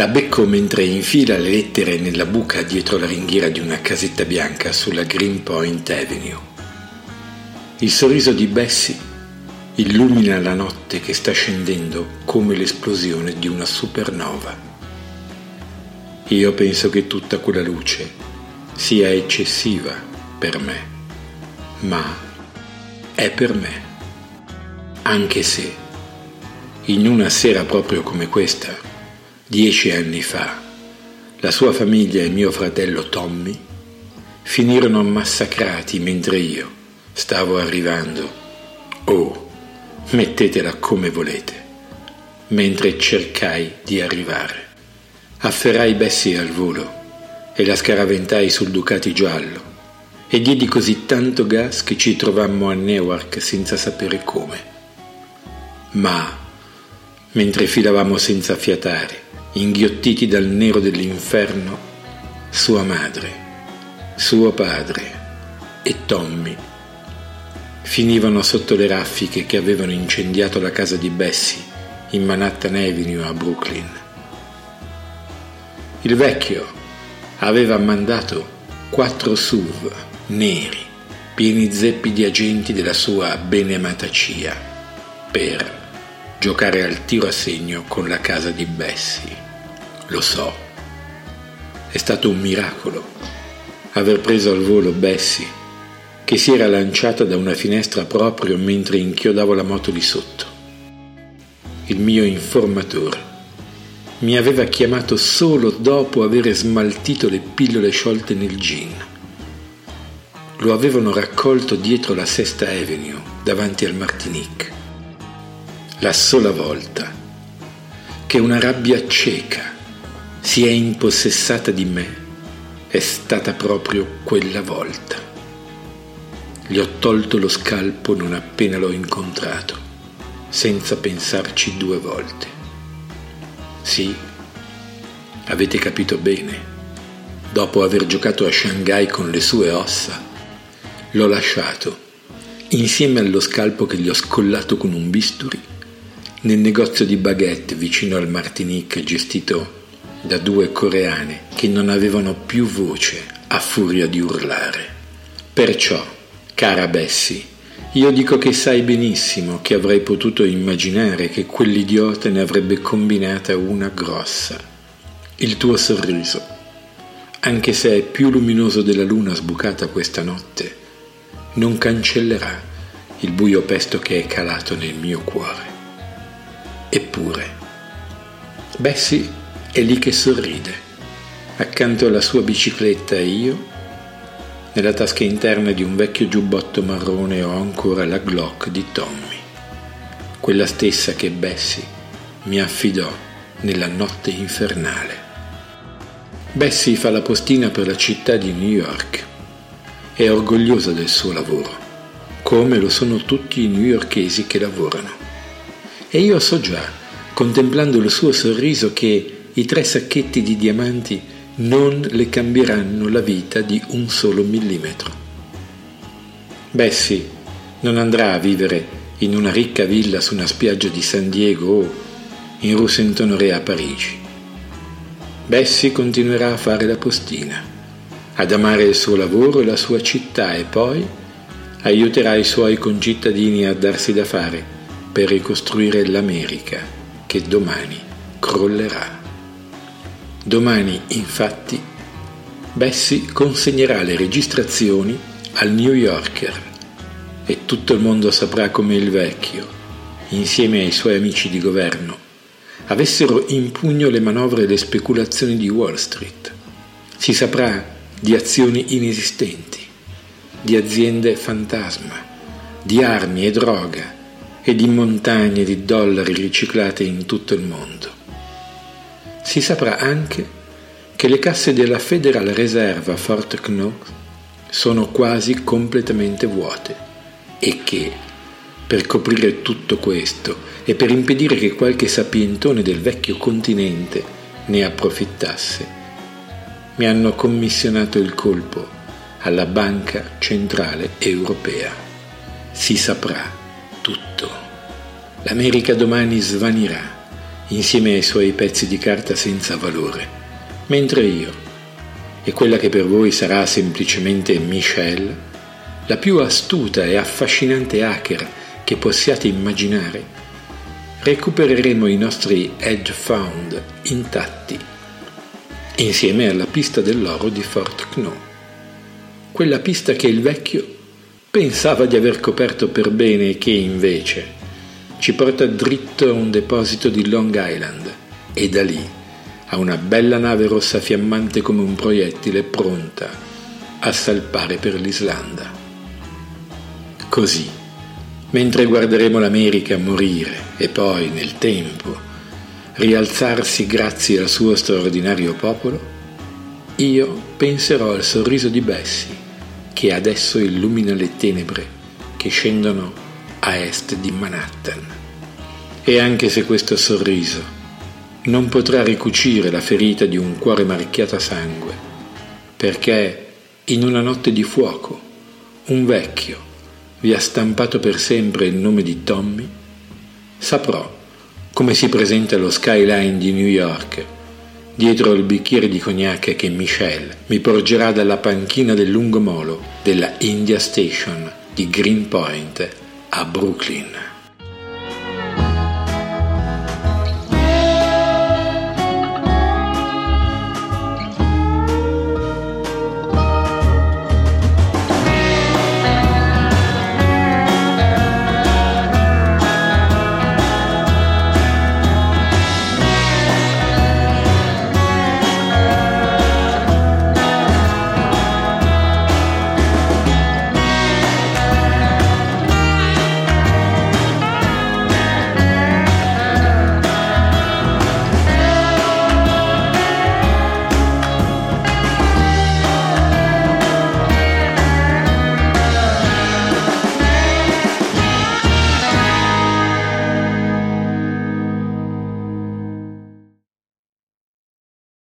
La becco mentre infila le lettere nella buca dietro la ringhiera di una casetta bianca sulla Greenpoint Avenue. Il sorriso di Bessie illumina la notte che sta scendendo come l'esplosione di una supernova. Io penso che tutta quella luce sia eccessiva per me, ma è per me, anche se in una sera proprio come questa, Dieci anni fa, la sua famiglia e mio fratello Tommy finirono massacrati mentre io stavo arrivando. Oh, mettetela come volete. Mentre cercai di arrivare, afferrai Bessie al volo e la scaraventai sul Ducati giallo e diedi così tanto gas che ci trovammo a Newark senza sapere come. Ma, mentre filavamo senza fiatare, inghiottiti dal nero dell'inferno, sua madre, suo padre e Tommy finivano sotto le raffiche che avevano incendiato la casa di Bessie in Manhattan Avenue a Brooklyn. Il vecchio aveva mandato quattro SUV neri pieni zeppi di agenti della sua beneamata CIA per giocare al tiro a segno con la casa di Bessie. Lo so. È stato un miracolo aver preso al volo Bessie, che si era lanciata da una finestra proprio mentre inchiodavo la moto di sotto. Il mio informatore mi aveva chiamato solo dopo aver smaltito le pillole sciolte nel gin. Lo avevano raccolto dietro la Sesta Avenue, davanti al Martinique la sola volta che una rabbia cieca si è impossessata di me è stata proprio quella volta. Gli ho tolto lo scalpo non appena l'ho incontrato, senza pensarci due volte. Sì, avete capito bene. Dopo aver giocato a Shanghai con le sue ossa, l'ho lasciato, insieme allo scalpo che gli ho scollato con un bisturi, nel negozio di baguette vicino al Martinique gestito da due coreane che non avevano più voce a furia di urlare. Perciò, cara Bessie, io dico che sai benissimo che avrei potuto immaginare che quell'idiota ne avrebbe combinata una grossa. Il tuo sorriso, anche se è più luminoso della luna sbucata questa notte, non cancellerà il buio pesto che è calato nel mio cuore. Eppure, Bessie è lì che sorride, accanto alla sua bicicletta e io, nella tasca interna di un vecchio giubbotto marrone ho ancora la Glock di Tommy, quella stessa che Bessie mi affidò nella notte infernale. Bessie fa la postina per la città di New York. È orgogliosa del suo lavoro, come lo sono tutti i newyorkesi che lavorano. E io so già, contemplando il suo sorriso, che i tre sacchetti di diamanti non le cambieranno la vita di un solo millimetro. Bessie non andrà a vivere in una ricca villa su una spiaggia di San Diego o in Rue Saint-Honoré a Parigi. Bessie continuerà a fare la postina, ad amare il suo lavoro e la sua città e poi aiuterà i suoi concittadini a darsi da fare per ricostruire l'America che domani crollerà. Domani, infatti, Bessie consegnerà le registrazioni al New Yorker e tutto il mondo saprà come il vecchio, insieme ai suoi amici di governo, avessero in pugno le manovre e le speculazioni di Wall Street. Si saprà di azioni inesistenti, di aziende fantasma, di armi e droga, e di montagne di dollari riciclate in tutto il mondo. Si saprà anche che le casse della Federal Reserve a Fort Knox sono quasi completamente vuote e che, per coprire tutto questo e per impedire che qualche sapientone del vecchio continente ne approfittasse, mi hanno commissionato il colpo alla Banca Centrale Europea. Si saprà tutto. L'America domani svanirà insieme ai suoi pezzi di carta senza valore, mentre io, e quella che per voi sarà semplicemente Michelle, la più astuta e affascinante hacker che possiate immaginare, recupereremo i nostri hedge fund intatti, insieme alla pista dell'oro di Fort Knox, quella pista che il vecchio pensava di aver coperto per bene che invece ci porta dritto a un deposito di Long Island e da lì a una bella nave rossa fiammante come un proiettile pronta a salpare per l'Islanda. Così, mentre guarderemo l'America morire e poi, nel tempo, rialzarsi grazie al suo straordinario popolo, io penserò al sorriso di Bessie che adesso illumina le tenebre che scendono a est di Manhattan. E anche se questo sorriso non potrà ricucire la ferita di un cuore marchiato a sangue, perché in una notte di fuoco un vecchio vi ha stampato per sempre il nome di Tommy, saprò come si presenta lo skyline di New York dietro il bicchiere di cognac che Michelle mi porgerà dalla panchina del lungomolo della India Station di Greenpoint a Brooklyn.